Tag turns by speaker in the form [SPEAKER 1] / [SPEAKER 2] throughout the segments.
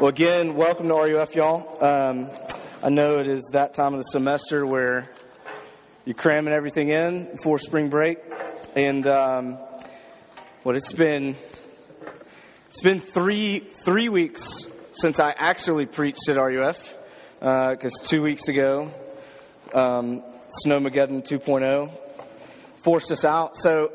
[SPEAKER 1] Well, again, welcome to RUF, y'all. Um, I know it is that time of the semester where you're cramming everything in before spring break, and um, what it's been it's been three three weeks since I actually preached at RUF because uh, two weeks ago, um, Snowmageddon 2.0 forced us out. So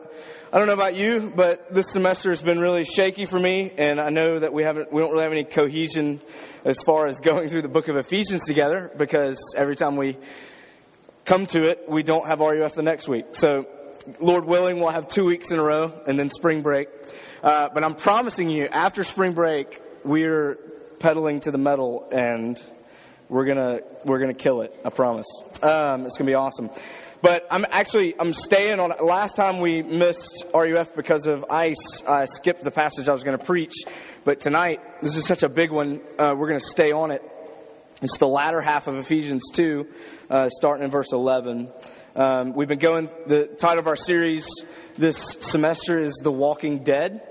[SPEAKER 1] I don't know about you, but this semester has been really shaky for me, and I know that we haven't, we don't really have any cohesion as far as going through the book of Ephesians together, because every time we come to it, we don't have RUF the next week. So, Lord willing, we'll have two weeks in a row, and then spring break. Uh, but I'm promising you, after spring break, we're pedaling to the metal, and we're gonna we're gonna kill it. I promise. Um, it's gonna be awesome. But I'm actually I'm staying on. Last time we missed RUF because of ice. I skipped the passage I was going to preach. But tonight, this is such a big one. Uh, we're going to stay on it. It's the latter half of Ephesians 2, uh, starting in verse 11. Um, we've been going. The title of our series this semester is "The Walking Dead."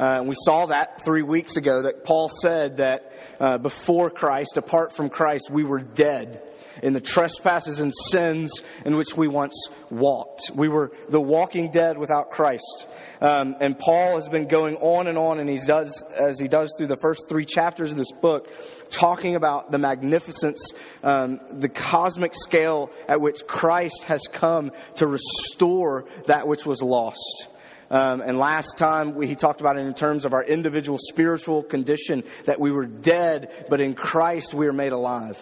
[SPEAKER 1] Uh, we saw that three weeks ago. That Paul said that uh, before Christ, apart from Christ, we were dead in the trespasses and sins in which we once walked. We were the walking dead without Christ. Um, and Paul has been going on and on, and he does, as he does through the first three chapters of this book, talking about the magnificence, um, the cosmic scale at which Christ has come to restore that which was lost. Um, and last time we, he talked about it in terms of our individual spiritual condition that we were dead, but in Christ we are made alive.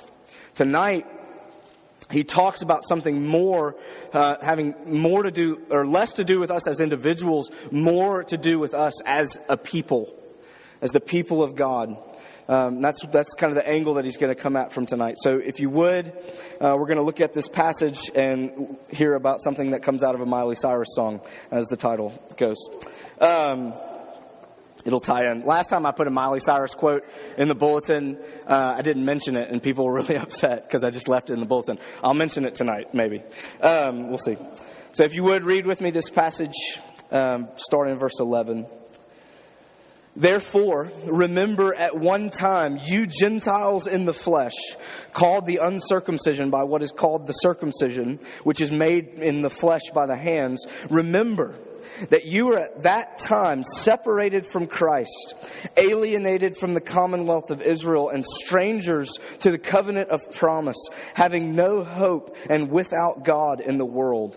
[SPEAKER 1] Tonight he talks about something more, uh, having more to do, or less to do with us as individuals, more to do with us as a people, as the people of God. Um, that's, that's kind of the angle that he's going to come at from tonight. So if you would, uh, we're going to look at this passage and hear about something that comes out of a Miley Cyrus song, as the title goes. Um, it'll tie in. Last time I put a Miley Cyrus quote in the bulletin, uh, I didn't mention it, and people were really upset because I just left it in the bulletin. I'll mention it tonight, maybe. Um, we'll see. So if you would read with me this passage, um, starting in verse 11. Therefore, remember at one time, you Gentiles in the flesh, called the uncircumcision by what is called the circumcision, which is made in the flesh by the hands, remember that you were at that time separated from Christ, alienated from the commonwealth of Israel, and strangers to the covenant of promise, having no hope and without God in the world.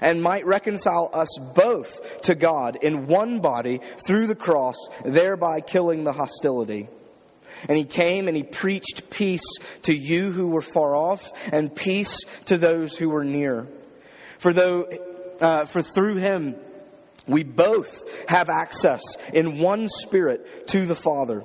[SPEAKER 1] and might reconcile us both to God in one body through the cross, thereby killing the hostility. And he came and he preached peace to you who were far off and peace to those who were near. For though, uh, for through him, we both have access in one spirit to the Father.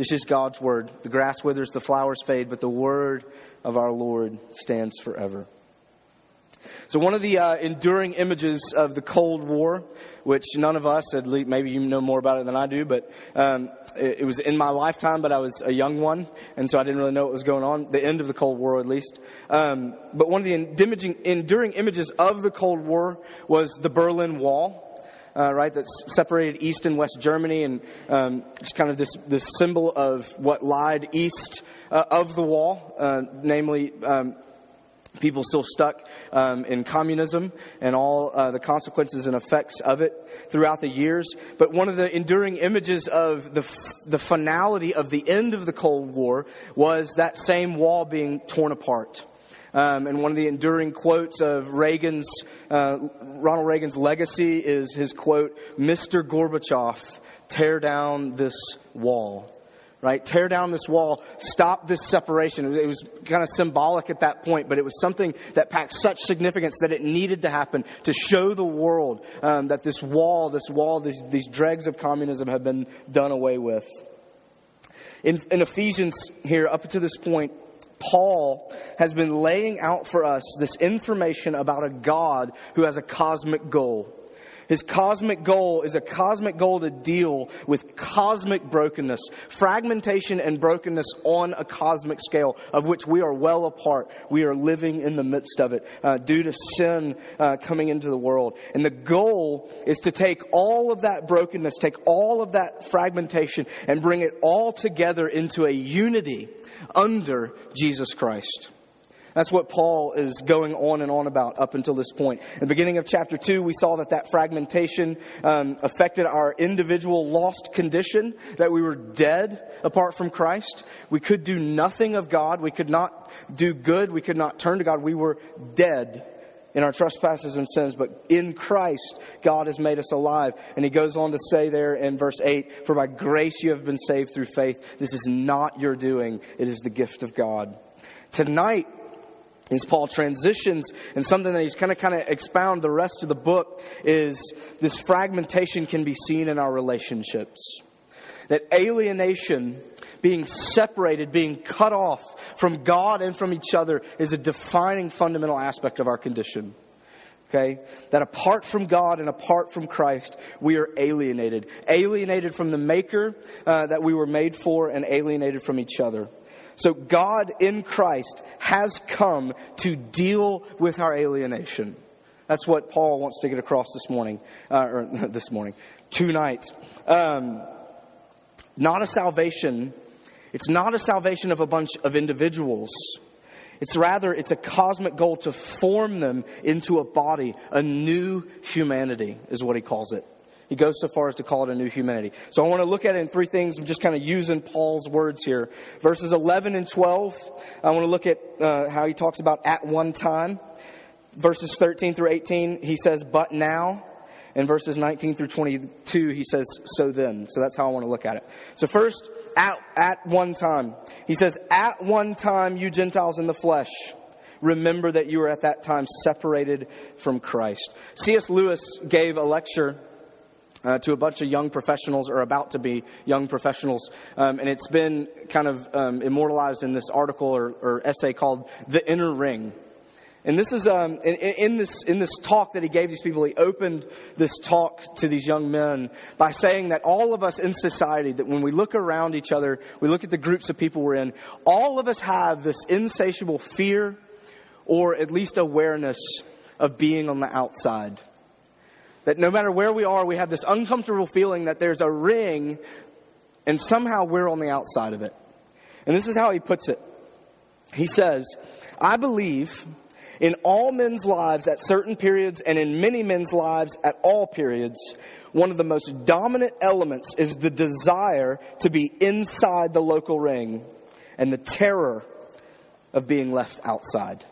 [SPEAKER 1] This is God's word. The grass withers, the flowers fade, but the word of our Lord stands forever. So, one of the uh, enduring images of the Cold War, which none of us, at least maybe you know more about it than I do, but um, it, it, was in my lifetime, but I was a young one, and so I didn't really know what was going on. The end of the Cold War, at least. Um, but one of the enduring images of the Cold War was the Berlin Wall uh, right, that separated East and West Germany, and um, it's kind of this, this symbol of what lied east uh, of the wall, uh, namely um, people still stuck um, in communism and all uh, the consequences and effects of it throughout the years. But one of the enduring images of the, the finality of the end of the Cold War was that same wall being torn apart. Um, and one of the enduring quotes of Reagan's, uh, Ronald Reagan's legacy is his quote, Mr. Gorbachev, tear down this wall. Right? Tear down this wall, stop this separation. It was kind of symbolic at that point, but it was something that packed such significance that it needed to happen to show the world um, that this wall, this wall, these, dregs of communism have been done away with. In, in Ephesians, here, up to this point, Paul has been laying out for us this information about a God who has a cosmic goal. His cosmic goal is a cosmic goal to deal with cosmic brokenness, fragmentation and brokenness on a cosmic scale, of which we are well apart. We are living in the midst of it uh, due to sin uh, coming into the world. And the goal is to take all of that brokenness, take all of that fragmentation, and bring it all together into a unity under Jesus Christ. That's what Paul is going on and on about up until this point. In the beginning of chapter 2, we saw that that fragmentation um, affected our individual lost condition, that we were dead apart from Christ. We could do nothing of God. We could not do good. We could not turn to God. We were dead in our trespasses and sins, but in Christ, God has made us alive. And he goes on to say there in verse 8, For by grace you have been saved through faith. This is not your doing, it is the gift of God. Tonight, as Paul transitions and something that he's kind of kind of expound the rest of the book is this fragmentation can be seen in our relationships. That alienation, being separated, being cut off from God and from each other is a defining fundamental aspect of our condition. Okay? That apart from God and apart from Christ, we are alienated. Alienated from the Maker uh, that we were made for and alienated from each other. So God in Christ has come to deal with our alienation. That's what Paul wants to get across this morning, uh, or this morning, tonight. Um, not a salvation. It's not a salvation of a bunch of individuals. It's rather, it's a cosmic goal to form them into a body, a new humanity, is what he calls it. He goes so far as to call it a new humanity. So I want to look at it in three things. I'm just kind of using Paul's words here. Verses 11 and 12, I want to look at uh, how he talks about at one time. Verses 13 through 18, he says, but now. In verses 19 through 22, he says, so then. So that's how I want to look at it. So first, at, at one time. He says, at one time, you Gentiles in the flesh remember that you were at that time separated from Christ. C.S. Lewis gave a lecture uh, to a bunch of young professionals or about to be young professionals. Um, and it's been kind of um, immortalized in this article or, or, essay called The Inner Ring. And this is um, in, in, this in this talk that he gave these people. He opened this talk to these young men by saying that all of us in society, that when we look around each other, we look at the groups of people we're in, all of us have this insatiable fear, or at least awareness of being on the outside. That no matter where we are, we have this uncomfortable feeling that there's a ring and somehow we're on the outside of it. And this is how he puts it. He says, I believe in all men's lives at certain periods and in many men's lives at all periods, one of the most dominant elements is the desire to be inside the local ring and the terror of being left outside.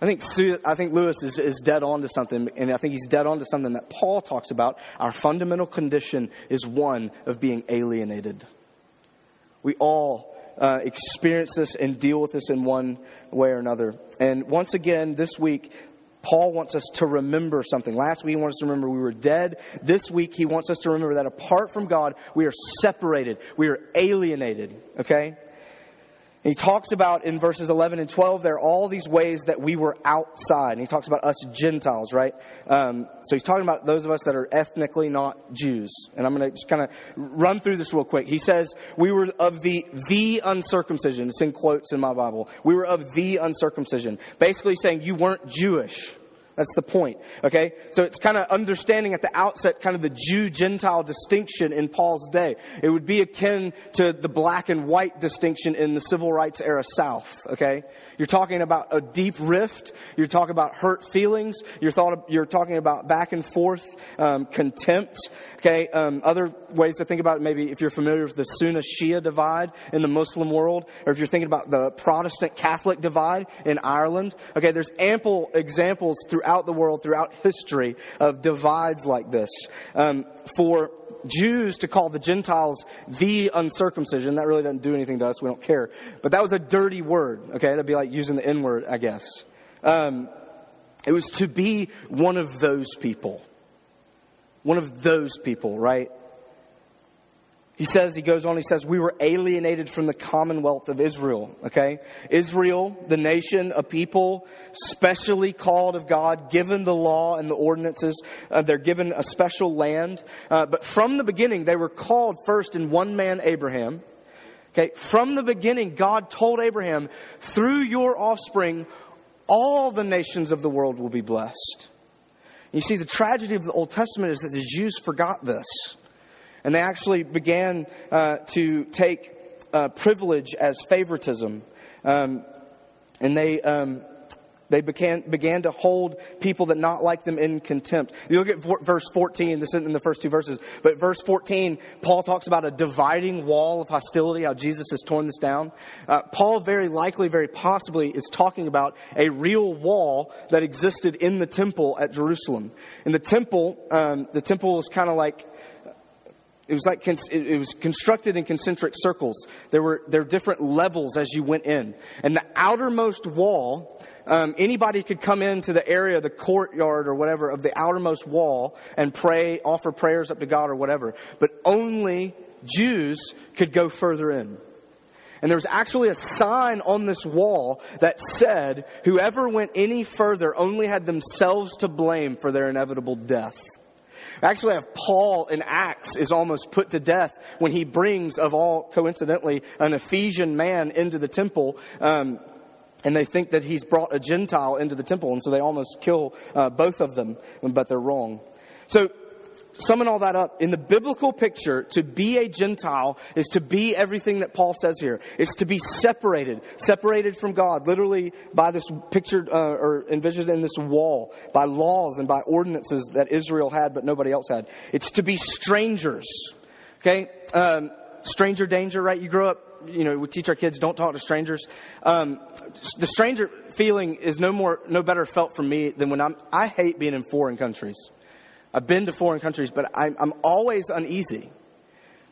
[SPEAKER 1] I think, I think Lewis is, is dead on to something, and I think he's dead on to something that Paul talks about. Our fundamental condition is one of being alienated. We all uh, experience this and deal with this in one way or another. And once again, this week, Paul wants us to remember something. Last week, he wants us to remember we were dead. This week, he wants us to remember that apart from God, we are separated, we are alienated, okay? He talks about in verses 11 and 12, there are all these ways that we were outside. And he talks about us Gentiles, right? Um, so he's talking about those of us that are ethnically not Jews. And I'm going to just kind of run through this real quick. He says, we were of the, the uncircumcision. It's in quotes in my Bible. We were of the uncircumcision. Basically saying you weren't Jewish. That's the point. Okay? So it's kind of understanding at the outset kind of the Jew Gentile distinction in Paul's day. It would be akin to the black and white distinction in the civil rights era South. Okay? You're talking about a deep rift. You're talking about hurt feelings. You're, thought, you're talking about back and forth um, contempt. Okay? Um, other ways to think about it, maybe if you're familiar with the Sunni Shia divide in the Muslim world, or if you're thinking about the Protestant Catholic divide in Ireland, okay, there's ample examples throughout the world, throughout history, of divides like this. Um, for Jews to call the Gentiles the uncircumcision, that really doesn't do anything to us. We don't care. But that was a dirty word, okay? That'd be like using the N word, I guess. Um, it was to be one of those people. One of those people, right? He says, he goes on, he says, we were alienated from the commonwealth of Israel, okay? Israel, the nation, a people specially called of God, given the law and the ordinances. Uh, they're given a special land. Uh, but from the beginning, they were called first in one man, Abraham. Okay, from the beginning, God told Abraham, through your offspring, all the nations of the world will be blessed. You see, the tragedy of the Old Testament is that the Jews forgot this. And they actually began uh, to take uh, privilege as favoritism. Um, and they, um, they began, began to hold people that not like them in contempt. You look at verse 14, this isn't in the first two verses, but verse 14, Paul talks about a dividing wall of hostility, how Jesus has torn this down. Uh, Paul very likely, very possibly, is talking about a real wall that existed in the temple at Jerusalem. In the temple, um, the temple was kind of like it was like it was constructed in concentric circles. There were there were different levels as you went in, and the outermost wall. Um, anybody could come into the area, the courtyard or whatever of the outermost wall and pray, offer prayers up to God or whatever. But only Jews could go further in. And there was actually a sign on this wall that said, whoever went any further only had themselves to blame for their inevitable death. Actually, have Paul in Acts is almost put to death when he brings, of all coincidentally, an Ephesian man into the temple. Um, and they think that he's brought a Gentile into the temple, and so they almost kill uh, both of them, but they're wrong. So summing all that up, in the biblical picture, to be a Gentile is to be everything that Paul says here. It's to be separated, separated from God, literally by this pictured uh, or envisioned in this wall, by laws and by ordinances that Israel had but nobody else had. It's to be strangers. Okay? Um, stranger danger, right? You grow up, you know, we teach our kids don't talk to strangers. Um, the stranger feeling is no more, no better felt for me than when I'm, I hate being in foreign countries. I've been to foreign countries, but I'm, I'm always uneasy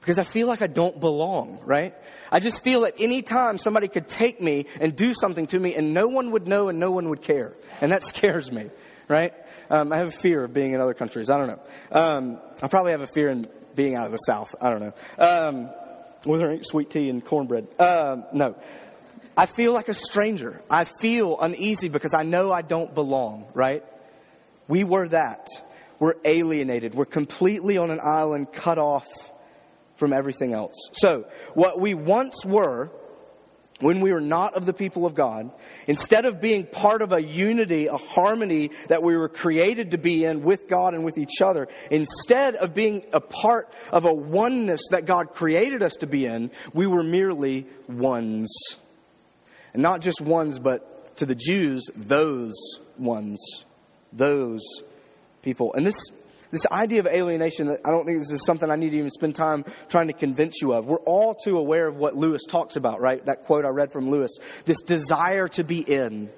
[SPEAKER 1] because I feel like I don't belong, right? I just feel that any time somebody could take me and do something to me and no one would know and no one would care. And that scares me, right? Um, I have a fear of being in other countries. I don't know. Um, I probably have a fear in being out of the South. I don't know. Um, whether sweet tea and cornbread. Um, no. I feel like a stranger. I feel uneasy because I know I don't belong, right? We were that. We're alienated. We're completely on an island cut off from everything else. So, what we once were, when we were not of the people of God, instead of being part of a unity, a harmony that we were created to be in with God and with each other, instead of being a part of a oneness that God created us to be in, we were merely ones. And not just ones, but to the Jews, those ones. Those people. And this, this idea of alienation, I don't think this is something I need to even spend time trying to convince you of. We're all too aware of what Lewis talks about, right? That quote I read from Lewis. This desire to be in.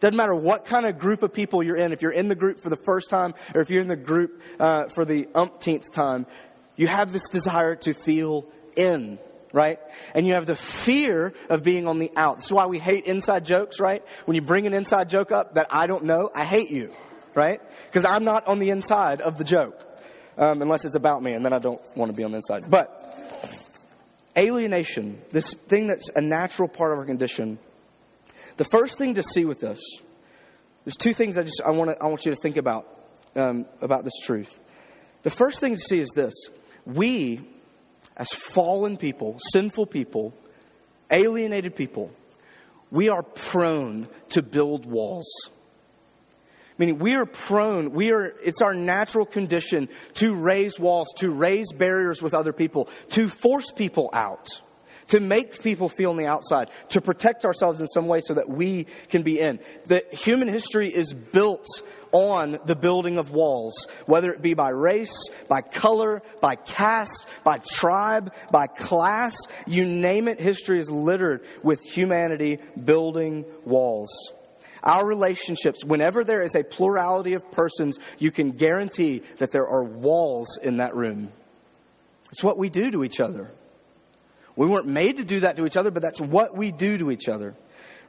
[SPEAKER 1] Doesn't matter what kind of group of people you're in. If you're in the group for the first time or if you're in the group uh, for the umpteenth time, you have this desire to feel in right? And you have the fear of being on the out. This is why we hate inside jokes, right? When you bring an inside joke up that I don't know, I hate you right? Because I'm not on the inside of the joke, um, unless it's about me, and then I don't want to be on the inside. But alienation, this thing that's a natural part of our condition, the first thing to see with this, there's two things I just I want I want you to think about um, about this truth. The first thing to see is this: we, as fallen people, sinful people, alienated people, we are prone to build walls. Meaning we are prone, we are, it's our natural condition to raise walls, to raise barriers with other people, to force people out, to make people feel on the outside, to protect ourselves in some way so that we can be in. The human history is built on the building of walls, whether it be by race, by color, by caste, by tribe, by class, you name it, history is littered with humanity building walls. Our relationships, whenever there is a plurality of persons, you can guarantee that there are walls in that room. It's what we do to each other. We weren't made to do that to each other, but that's what we do to each other.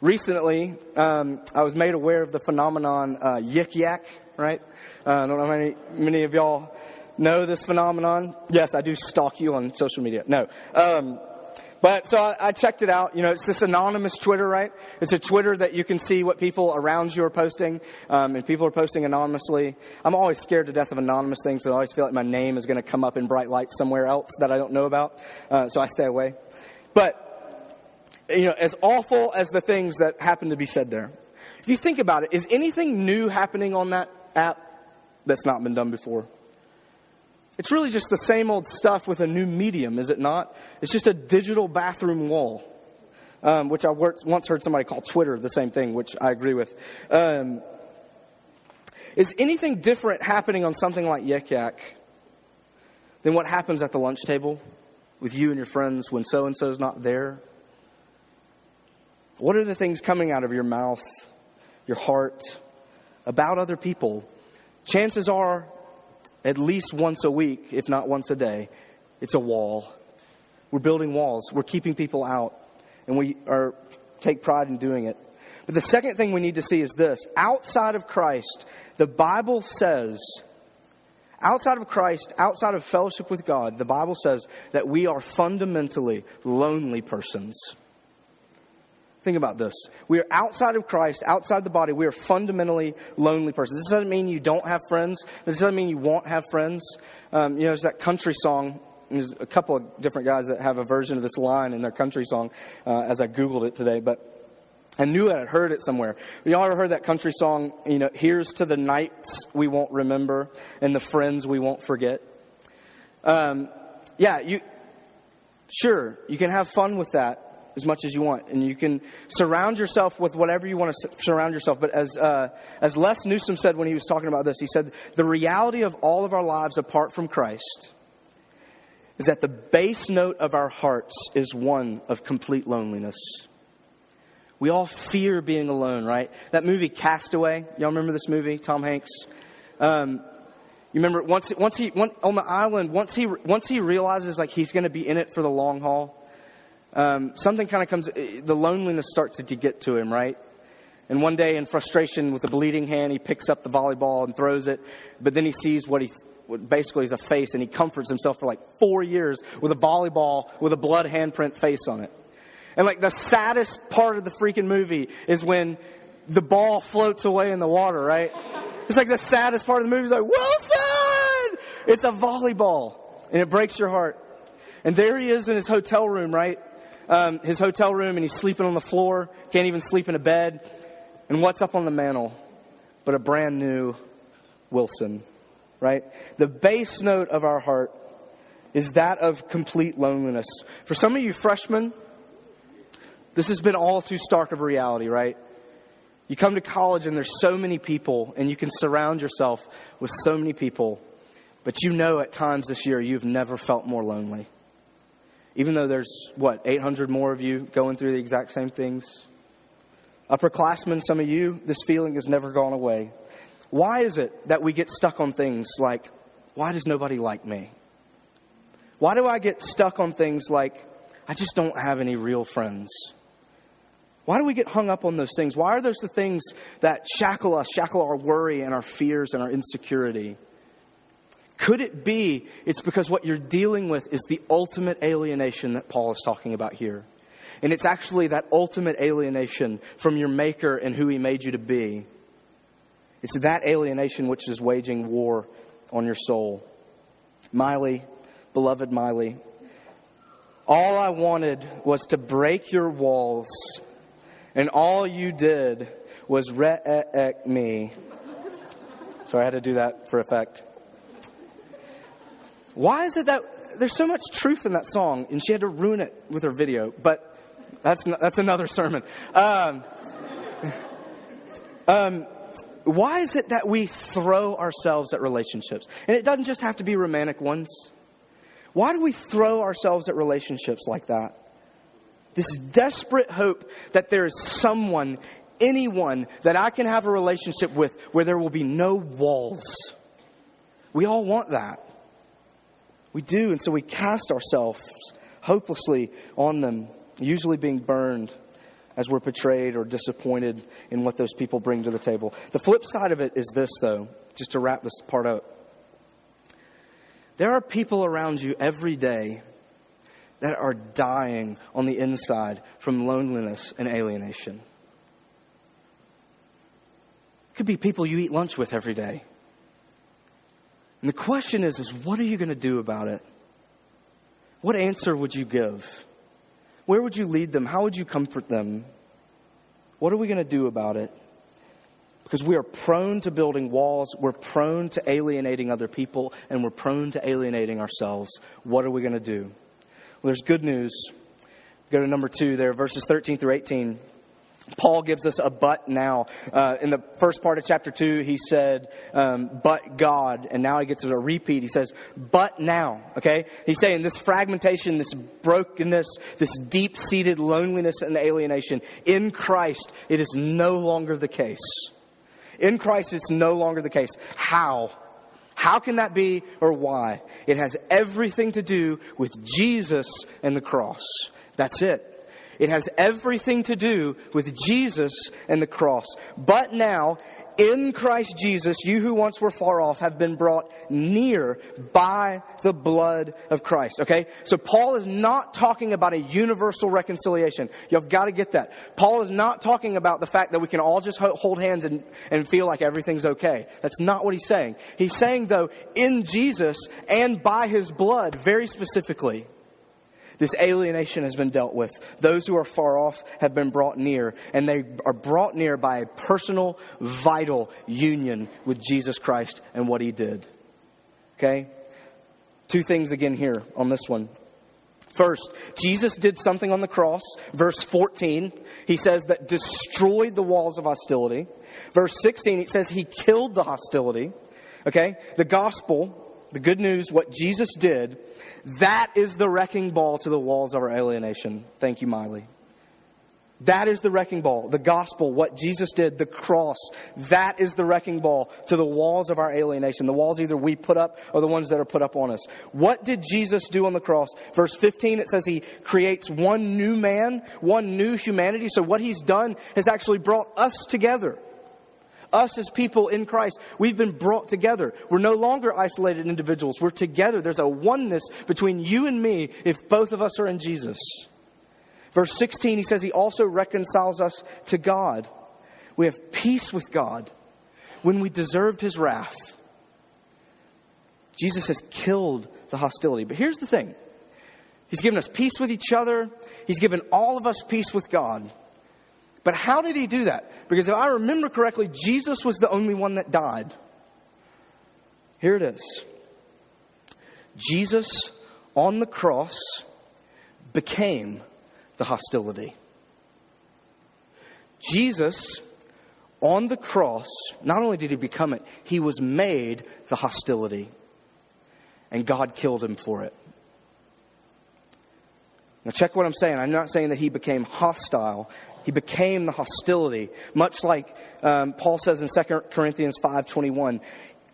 [SPEAKER 1] Recently, um, I was made aware of the phenomenon uh, yik yak, right? Uh, I don't know how many, many of y'all know this phenomenon. Yes, I do stalk you on social media. No. Um, but so I, I, checked it out. You know, it's this anonymous Twitter, right? It's a Twitter that you can see what people around you are posting, um, and people are posting anonymously. I'm always scared to death of anonymous things. So I always feel like my name is going to come up in bright lights somewhere else that I don't know about. Uh, so I stay away. But you know, as awful as the things that happen to be said there, if you think about it, is anything new happening on that app that's not been done before? It's really just the same old stuff with a new medium, is it not? It's just a digital bathroom wall, um, which I once heard somebody call Twitter the same thing, which I agree with. Um, is anything different happening on something like Yik Yak than what happens at the lunch table with you and your friends when so and so is not there? What are the things coming out of your mouth, your heart, about other people? Chances are at least once a week, if not once a day, it's a wall. We're building walls. We're keeping people out, and we are take pride in doing it. But the second thing we need to see is this: outside of Christ, the Bible says, outside of Christ, outside of fellowship with God, the Bible says that we are fundamentally lonely persons. Think about this. We are outside of Christ, outside the body. We are fundamentally lonely persons. This doesn't mean you don't have friends. This doesn't mean you won't have friends. Um, you know, there's that country song. There's a couple of different guys that have a version of this line in their country song uh, as I Googled it today. But I knew I had heard it somewhere. Y'all ever heard that country song, you know, here's to the nights we won't remember and the friends we won't forget? Um, yeah, you, sure, you can have fun with that as much as you want, and you can surround yourself with whatever you want to surround yourself. But as uh, as Les Newsom said when he was talking about this, he said the reality of all of our lives apart from Christ is that the base note of our hearts is one of complete loneliness. We all fear being alone, right? That movie Castaway. Y'all remember this movie? Tom Hanks. Um, you remember once once he on the island once he once he realizes like he's going to be in it for the long haul um, something kind of comes, eh, the loneliness starts to get to him, right? And one day, in frustration with a bleeding hand, he picks up the volleyball and throws it. But then he sees what he what basically is a face, and he comforts himself for like four years with a volleyball with a blood handprint face on it. And like the saddest part of the freaking movie is when the ball floats away in the water, right? It's like the saddest part of the movie. is like, Wilson! It's a volleyball. And it breaks your heart. And there he is in his hotel room, right? Um, his hotel room and he's sleeping on the floor, can't even sleep in a bed. And what's up on the mantle? But a brand new Wilson, right? The base note of our heart is that of complete loneliness. For some of you freshmen, this has been all too stark of a reality, right? You come to college and there's so many people, and you can surround yourself with so many people, but you know at times this year you've never felt more lonely. Even though there's, what, 800 more of you going through the exact same things? Upperclassmen, some of you, this feeling has never gone away. Why is it that we get stuck on things like, why does nobody like me? Why do I get stuck on things like, I just don't have any real friends? Why do we get hung up on those things? Why are those the things that shackle us, shackle our worry and our fears and our insecurity? Could it be it's because what you're dealing with is the ultimate alienation that Paul is talking about here? And it's actually that ultimate alienation from your Maker and who He made you to be. It's that alienation which is waging war on your soul. Miley, beloved Miley, all I wanted was to break your walls, and all you did was re me. So I had to do that for effect. Why is it that there's so much truth in that song and she had to ruin it with her video? But that's, that's another sermon. Um, um, why is it that we throw ourselves at relationships? And it doesn't just have to be romantic ones. Why do we throw ourselves at relationships like that? This desperate hope that there is someone, anyone that I can have a relationship with where there will be no walls. We all want that. We do, and so we cast ourselves hopelessly on them, usually being burned as we're betrayed or disappointed in what those people bring to the table. The flip side of it is this, though, just to wrap this part up. There are people around you every day that are dying on the inside from loneliness and alienation. It could be people you eat lunch with every day. And the question is, is what are you going to do about it? What answer would you give? Where would you lead them? How would you comfort them? What are we going to do about it? Because we are prone to building walls, we're prone to alienating other people, and we're prone to alienating ourselves. What are we going to do? Well, there's good news. Go to number two there, verses 13 through 18. Paul gives us a but now. Uh, in the first part of chapter 2, he said, um, but God. And now he gets a repeat. He says, but now. Okay? He's saying this fragmentation, this brokenness, this deep seated loneliness and alienation, in Christ, it is no longer the case. In Christ, it's no longer the case. How? How can that be or why? It has everything to do with Jesus and the cross. That's it. It has everything to do with Jesus and the cross. But now, in Christ Jesus, you who once were far off have been brought near by the blood of Christ. Okay? So Paul is not talking about a universal reconciliation. You've got to get that. Paul is not talking about the fact that we can all just hold hands and, and feel like everything's okay. That's not what he's saying. He's saying, though, in Jesus and by his blood, very specifically, this alienation has been dealt with. Those who are far off have been brought near, and they are brought near by a personal, vital union with Jesus Christ and what he did. Okay? Two things again here on this one. First, Jesus did something on the cross. Verse 14, he says that destroyed the walls of hostility. Verse 16, it says he killed the hostility. Okay? The gospel, the good news, what Jesus did that is the wrecking ball to the walls of our alienation. Thank you, Miley. That is the wrecking ball. The gospel, what Jesus did, the cross. That is the wrecking ball to the walls of our alienation. The walls either we put up or the ones that are put up on us. What did Jesus do on the cross? Verse 15, it says he creates one new man, one new humanity. So what he's done has actually brought us together. Us as people in Christ, we've been brought together. We're no longer isolated individuals. We're together. There's a oneness between you and me if both of us are in Jesus. Verse 16, he says he also reconciles us to God. We have peace with God when we deserved his wrath. Jesus has killed the hostility. But here's the thing He's given us peace with each other, He's given all of us peace with God. But how did he do that? Because if I remember correctly, Jesus was the only one that died. Here it is Jesus on the cross became the hostility. Jesus on the cross, not only did he become it, he was made the hostility. And God killed him for it. Now, check what I'm saying. I'm not saying that he became hostile. He became the hostility, much like um, Paul says in 2 Corinthians 5.21.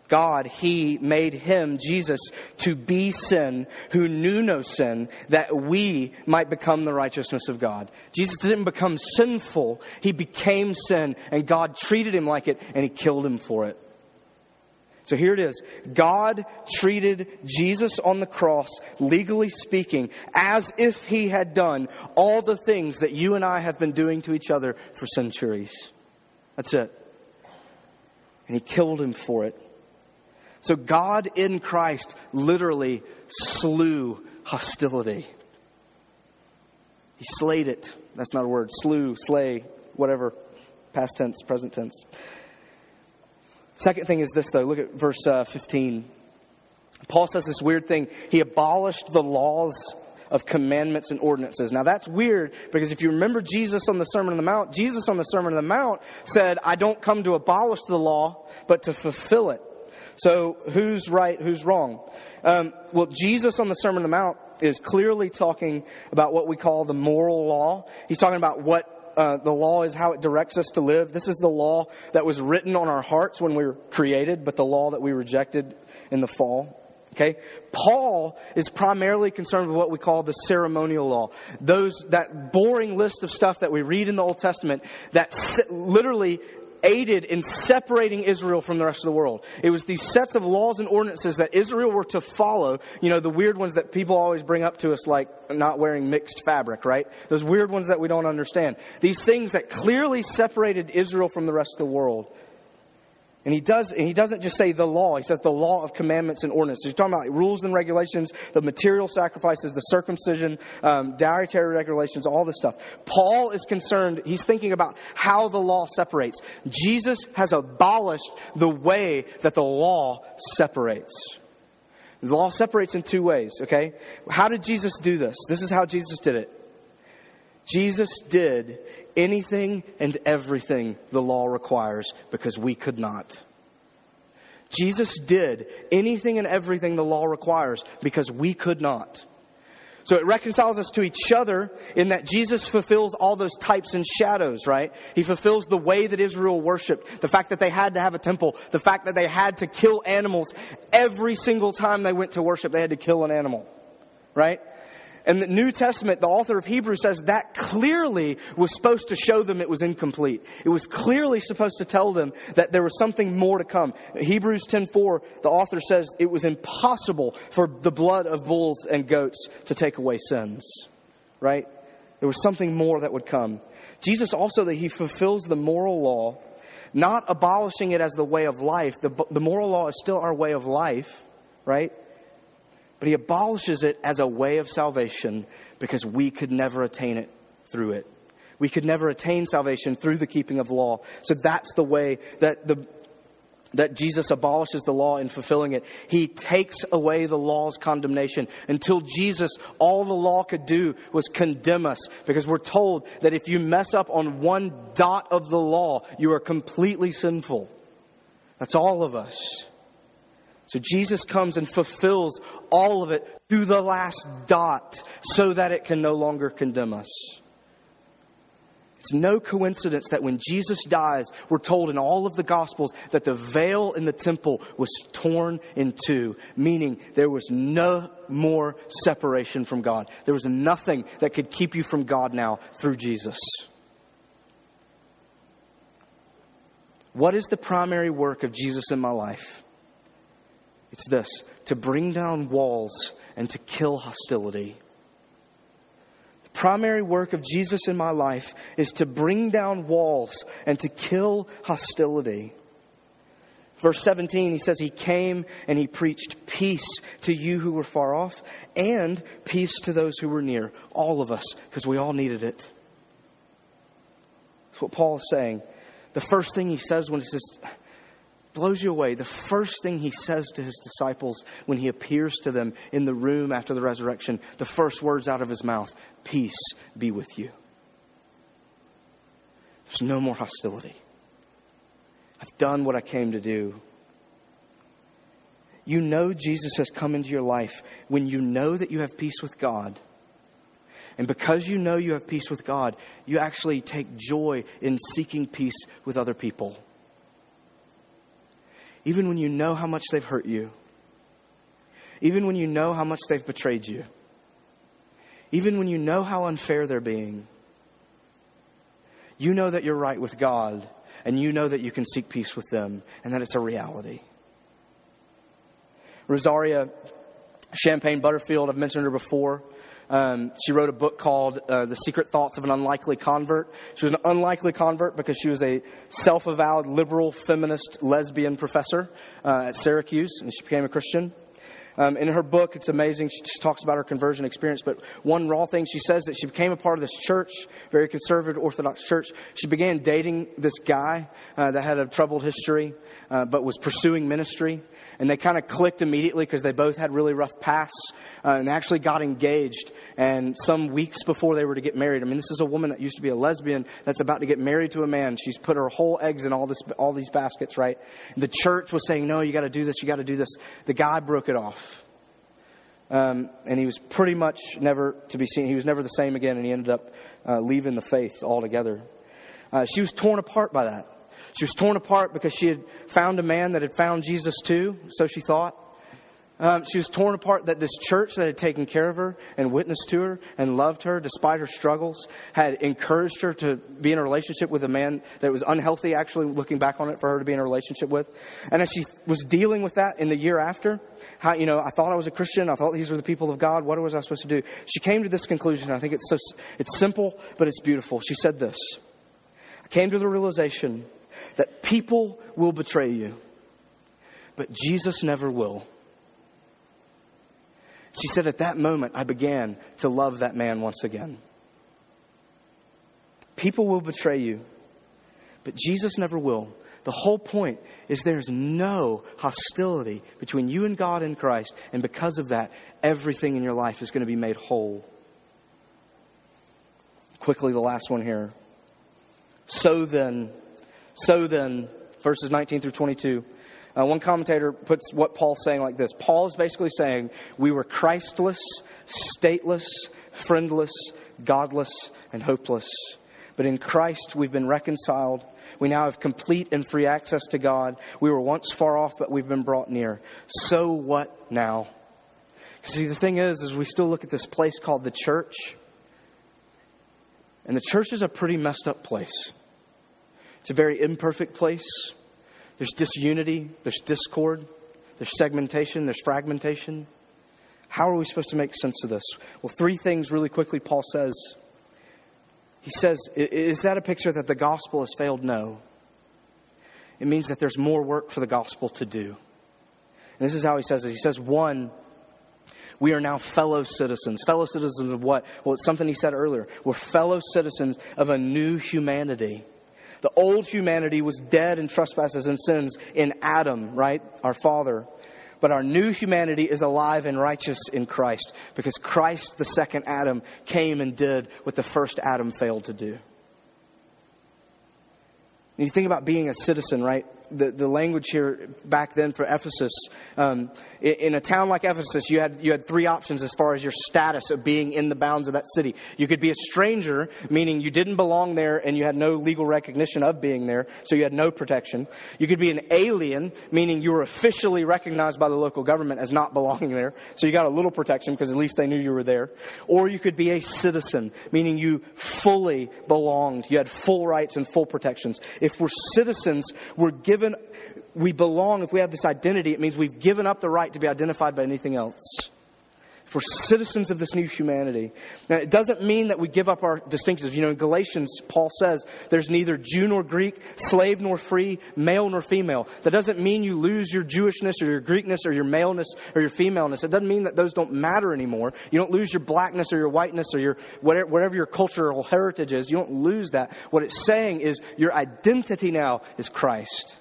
[SPEAKER 1] God, He made Him, Jesus, to be sin who knew no sin, that we might become the righteousness of God. Jesus didn't become sinful, He became sin, and God treated Him like it, and He killed Him for it. So here it is. God treated Jesus on the cross, legally speaking, as if he had done all the things that you and I have been doing to each other for centuries. That's it. And he killed him for it. So God in Christ literally slew hostility. He slayed it. That's not a word. Slew, slay, whatever. Past tense, present tense. Second thing is this, though. Look at verse uh, 15. Paul says this weird thing. He abolished the laws of commandments and ordinances. Now that's weird because if you remember Jesus on the Sermon on the Mount, Jesus on the Sermon on the Mount said, I don't come to abolish the law, but to fulfill it. So who's right, who's wrong? Um, well, Jesus on the Sermon on the Mount is clearly talking about what we call the moral law. He's talking about what uh, the law is how it directs us to live. This is the law that was written on our hearts when we were created, but the law that we rejected in the fall. Okay? Paul is primarily concerned with what we call the ceremonial law. Those, that boring list of stuff that we read in the Old Testament that literally aided in separating Israel from the rest of the world. It was these sets of laws and ordinances that Israel were to follow. You know, the weird ones that people always bring up to us, like not wearing mixed fabric, right? Those weird ones that we don't understand. These things that clearly separated Israel from the rest of the world. And he does, and he doesn't just say the law. He says the law of commandments and ordinances. He's talking about like rules and regulations, the material sacrifices, the circumcision, um, dietary regulations, all this stuff. Paul is concerned. He's thinking about how the law separates. Jesus has abolished the way that the law separates. The law separates in two ways. Okay, how did Jesus do this? This is how Jesus did it. Jesus did anything and everything the law requires because we could not. Jesus did anything and everything the law requires because we could not. So it reconciles us to each other in that Jesus fulfills all those types and shadows, right? He fulfills the way that Israel worshiped, the fact that they had to have a temple, the fact that they had to kill animals every single time they went to worship, they had to kill an animal, right? And the New Testament, the author of Hebrews says that clearly was supposed to show them it was incomplete. It was clearly supposed to tell them that there was something more to come. Hebrews 10:4, the author says it was impossible for the blood of bulls and goats to take away sins. Right? There was something more that would come. Jesus also that he fulfills the moral law, not abolishing it as the way of life. The, the moral law is still our way of life, right? But he abolishes it as a way of salvation because we could never attain it through it. We could never attain salvation through the keeping of law. So that's the way that the that Jesus abolishes the law in fulfilling it. He takes away the law's condemnation. Until Jesus, all the law could do was condemn us because we're told that if you mess up on one dot of the law, you are completely sinful. That's all of us. So Jesus comes and fulfills all of it to the last dot so that it can no longer condemn us. It's no coincidence that when Jesus dies, we're told in all of the Gospels that the veil in the temple was torn in two, meaning there was no more separation from God. There was nothing that could keep you from God now through Jesus. What is the primary work of Jesus in my life? It's this to bring down walls and to kill hostility. The primary work of Jesus in my life is to bring down walls and to kill hostility. Verse 17, he says, He came and He preached peace to you who were far off and peace to those who were near. All of us, because we all needed it. That's what Paul is saying. The first thing he says when he says, blows you away. The first thing he says to his disciples when he appears to them in the room after the resurrection, the first words out of his mouth Peace be with you. There's no more hostility. I've done what I came to do. You know Jesus has come into your life when you know that you have peace with God. And because you know you have peace with God, you actually take joy in seeking peace with other people even when you know how much they've hurt you, even when you know how much they've betrayed you, even when you know how unfair they're being. You know that you're right with God, and you know that you can seek peace with them, and that it's a reality. Rosaria Champagne Butterfield, I've mentioned her before. Um, she wrote a book called uh, The Secret Thoughts of an Unlikely Convert. She was an unlikely convert because she was a self avowed liberal feminist lesbian professor uh, at Syracuse, and she became a Christian. Um, in her book, it's amazing. She talks about her conversion experience. But one raw thing she says that she became a part of this church, very conservative Orthodox church. She began dating this guy uh, that had a troubled history, uh, but was pursuing ministry. And they kind of clicked immediately because they both had really rough pasts uh, and actually got engaged. And some weeks before they were to get married, I mean, this is a woman that used to be a lesbian that's about to get married to a man. She's put her whole eggs in all this, all these baskets, right? The church was saying, "No, you got to do this. You got to do this." The guy broke it off. Um, and he was pretty much never to be seen. He was never the same again, and he ended up uh, leaving the faith altogether. Uh, she was torn apart by that. She was torn apart because she had found a man that had found Jesus too, so she thought. Um, she was torn apart that this church that had taken care of her and witnessed to her and loved her despite her struggles had encouraged her to be in a relationship with a man that was unhealthy, actually, looking back on it, for her to be in a relationship with. And as she was dealing with that in the year after, how, you know, I thought I was a Christian. I thought these were the people of God. What was I supposed to do? She came to this conclusion. I think it's, so, it's simple, but it's beautiful. She said this I came to the realization that people will betray you, but Jesus never will. She said, At that moment, I began to love that man once again. People will betray you, but Jesus never will. The whole point is there's no hostility between you and God in Christ, and because of that, everything in your life is going to be made whole. Quickly, the last one here. So then, so then, verses 19 through 22. Uh, one commentator puts what Paul's saying like this Paul is basically saying, We were Christless, stateless, friendless, godless, and hopeless. But in Christ, we've been reconciled. We now have complete and free access to God. We were once far off, but we've been brought near. So what now? See, the thing is, is we still look at this place called the church, and the church is a pretty messed up place. It's a very imperfect place. There's disunity, there's discord, there's segmentation, there's fragmentation. How are we supposed to make sense of this? Well, three things really quickly Paul says. He says, Is that a picture that the gospel has failed? No. It means that there's more work for the gospel to do. And this is how he says it. He says, one, we are now fellow citizens. Fellow citizens of what? Well, it's something he said earlier. We're fellow citizens of a new humanity. The old humanity was dead in trespasses and sins in Adam, right? Our father. But our new humanity is alive and righteous in Christ because Christ, the second Adam, came and did what the first Adam failed to do. And you think about being a citizen, right? The, the language here back then for Ephesus. Um, in, in, a town like Ephesus, you had, you had three options as far as your status of being in the bounds of that city. You could be a stranger, meaning you didn't belong there and you had no legal recognition of being there, so you had no protection. You could be an alien, meaning you were officially recognized by the local government as not belonging there, so you got a little protection because at least they knew you were there. Or you could be a citizen, meaning you fully belonged. You had full rights and full protections. If we're citizens, we're given given, we belong, if we have this identity, it means we've given up the right to be identified by anything else. For citizens of this new humanity. Now, it doesn't mean that we give up our distinctives. You know, in Galatians, Paul says there's neither Jew nor Greek, slave nor free, male nor female. That doesn't mean you lose your Jewishness or your Greekness or your maleness or your femaleness. It doesn't mean that those don't matter anymore. You don't lose your blackness or your whiteness or your whatever, whatever your cultural heritage is. You don't lose that. What it's saying is your identity now is Christ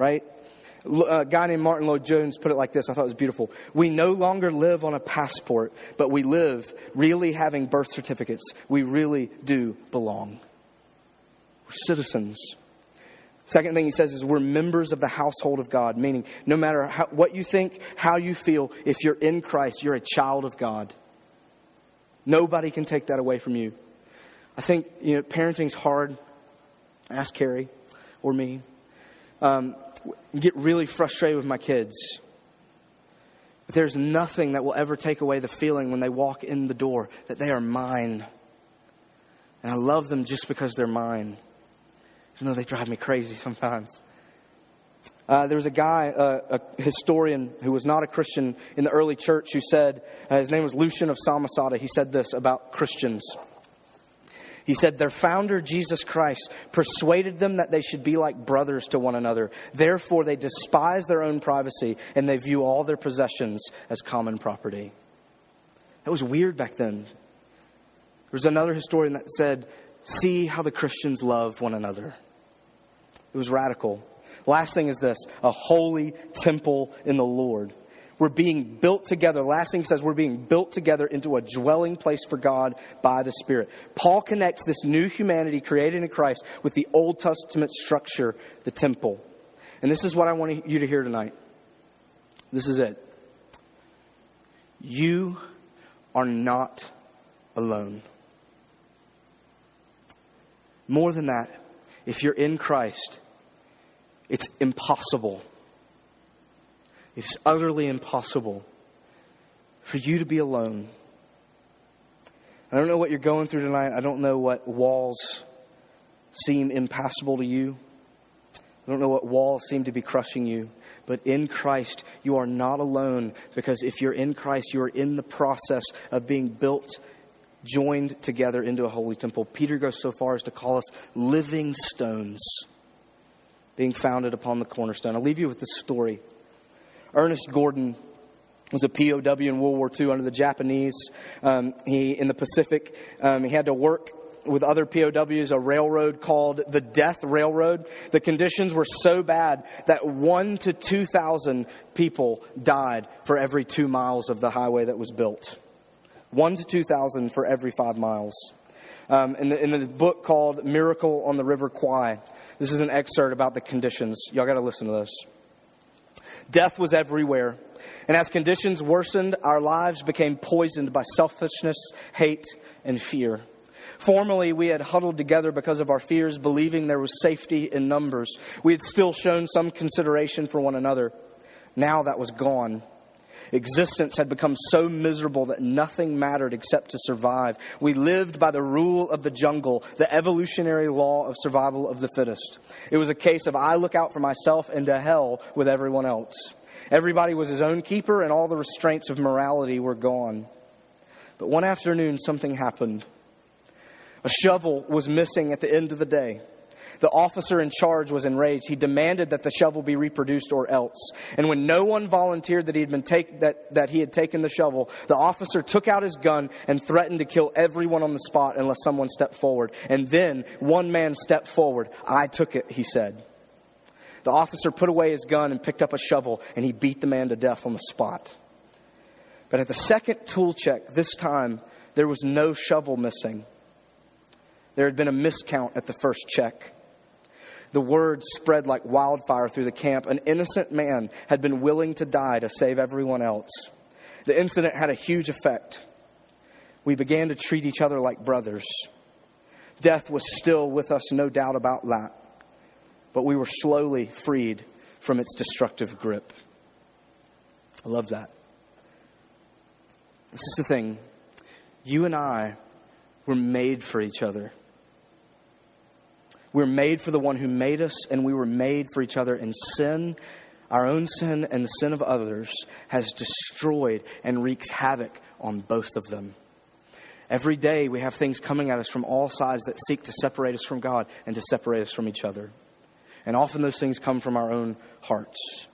[SPEAKER 1] right? A guy named Martyn Lloyd-Jones put it like this. I thought it was beautiful. We no longer live on a passport, but we live really having birth certificates. We really do belong. We're citizens. Second thing he says is we're members of the household of God, meaning no matter how, what you think, how you feel, if you're in Christ, you're a child of God. Nobody can take that away from you. I think, you know, parenting's hard. Ask Carrie or me. Um, get really frustrated with my kids. But there's nothing that will ever take away the feeling when they walk in the door that they are mine. And I love them just because they're mine. Even though they drive me crazy sometimes. Uh, there was a guy, uh, a historian who was not a Christian in the early church, who said, uh, his name was Lucian of Samosata. He said this about Christians. He said, Their founder, Jesus Christ, persuaded them that they should be like brothers to one another. Therefore, they despise their own privacy and they view all their possessions as common property. That was weird back then. There was another historian that said, See how the Christians love one another. It was radical. Last thing is this a holy temple in the Lord. We're being built together. Last thing says we're being built together into a dwelling place for God by the Spirit. Paul connects this new humanity created in Christ with the Old Testament structure, the temple. And this is what I want you to hear tonight. This is it. You are not alone. More than that, if you're in Christ, it's impossible it's utterly impossible for you to be alone. I don't know what you're going through tonight. I don't know what walls seem impassable to you. I don't know what walls seem to be crushing you. But in Christ, you are not alone because if you're in Christ, you are in the process of being built, joined together into a holy temple. Peter goes so far as to call us living stones being founded upon the cornerstone. I'll leave you with this story. Ernest Gordon was a POW in World War II under the Japanese. Um, he in the Pacific. Um, he had to work with other POWs a railroad called the Death Railroad. The conditions were so bad that one to two thousand people died for every two miles of the highway that was built. One to two thousand for every five miles. Um, in, the, in the book called Miracle on the River Kwai, this is an excerpt about the conditions. Y'all got to listen to this. Death was everywhere. And as conditions worsened, our lives became poisoned by selfishness, hate, and fear. Formerly, we had huddled together because of our fears, believing there was safety in numbers. We had still shown some consideration for one another. Now that was gone. Existence had become so miserable that nothing mattered except to survive. We lived by the rule of the jungle, the evolutionary law of survival of the fittest. It was a case of I look out for myself and to hell with everyone else. Everybody was his own keeper, and all the restraints of morality were gone. But one afternoon, something happened. A shovel was missing at the end of the day. The officer in charge was enraged. He demanded that the shovel be reproduced or else. And when no one volunteered that he had been take, that, that he had taken the shovel, the officer took out his gun and threatened to kill everyone on the spot unless someone stepped forward. And then one man stepped forward. I took it, he said. The officer put away his gun and picked up a shovel and he beat the man to death on the spot. But at the second tool check, this time, there was no shovel missing. There had been a miscount at the first check. The word spread like wildfire through the camp. An innocent man had been willing to die to save everyone else. The incident had a huge effect. We began to treat each other like brothers. Death was still with us, no doubt about that. But we were slowly freed from its destructive grip. I love that. This is the thing. You and I were made for each other. We're made for the one who made us, and we were made for each other. And sin, our own sin and the sin of others, has destroyed and wreaks havoc on both of them. Every day we have things coming at us from all sides that seek to separate us from God and to separate us from each other. And often those things come from our own hearts.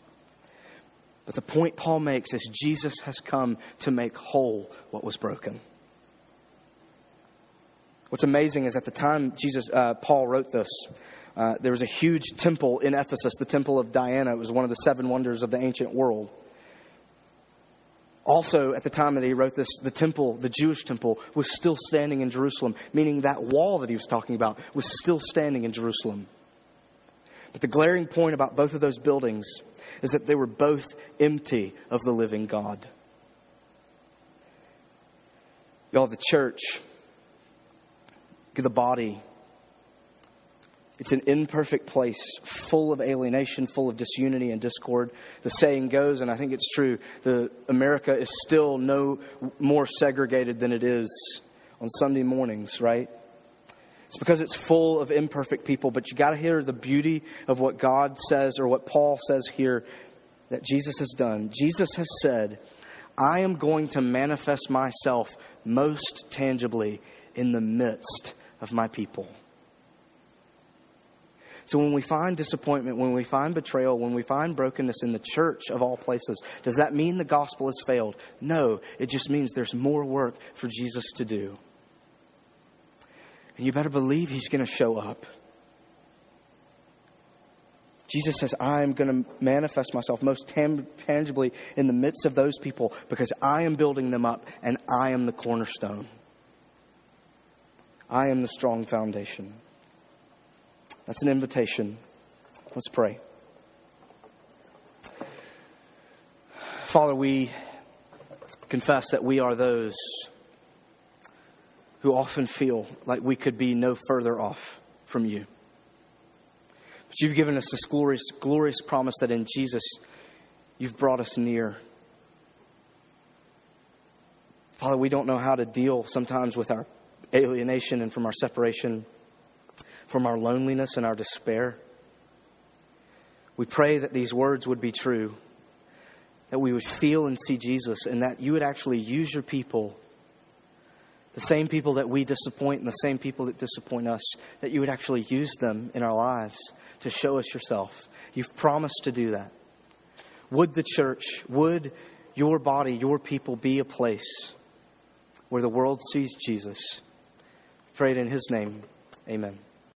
[SPEAKER 1] But the point Paul makes is Jesus has come to make whole what was broken. What's amazing is at the time Jesus, uh, Paul wrote this, uh, there was a huge temple in Ephesus, the temple of Diana. It was one of the seven wonders of the ancient world. Also, at the time that he wrote this, the temple, the Jewish temple, was still standing in Jerusalem, meaning that wall that he was talking about was still standing in Jerusalem. But the glaring point about both of those buildings is that they were both empty of the living God. Y'all, the church the body. It's an imperfect place, full of alienation, full of disunity and discord. The saying goes, and I think it's true, the America is still no more segregated than it is on Sunday mornings, right? It's because it's full of imperfect people, but you got to hear the beauty of what God says or what Paul says here that Jesus has done. Jesus has said, I am going to manifest myself most tangibly in the midst of my people. So when we find disappointment, when we find betrayal, when we find brokenness in the church of all places, does that mean the gospel has failed? No, it just means there's more work for Jesus to do. And you better believe he's going to show up. Jesus says, I am going to manifest myself most tam- tangibly in the midst of those people because I am building them up and I am the cornerstone. I am the strong foundation. That's an invitation. Let's pray. Father, we confess that we are those who often feel like we could be no further off from you. But you've given us this glorious, glorious promise that in Jesus you've brought us near. Father, we don't know how to deal sometimes with our alienation and from our separation from our loneliness and our despair. We pray that these words would be true, that we would feel and see Jesus, and that you would actually use your people, the same people that we disappoint and the same people that disappoint us, that you would actually use them in our lives to show us yourself. You've promised to do that. Would the church, would your body, your people be a place where the world sees Jesus? Pray it in his name. Amen.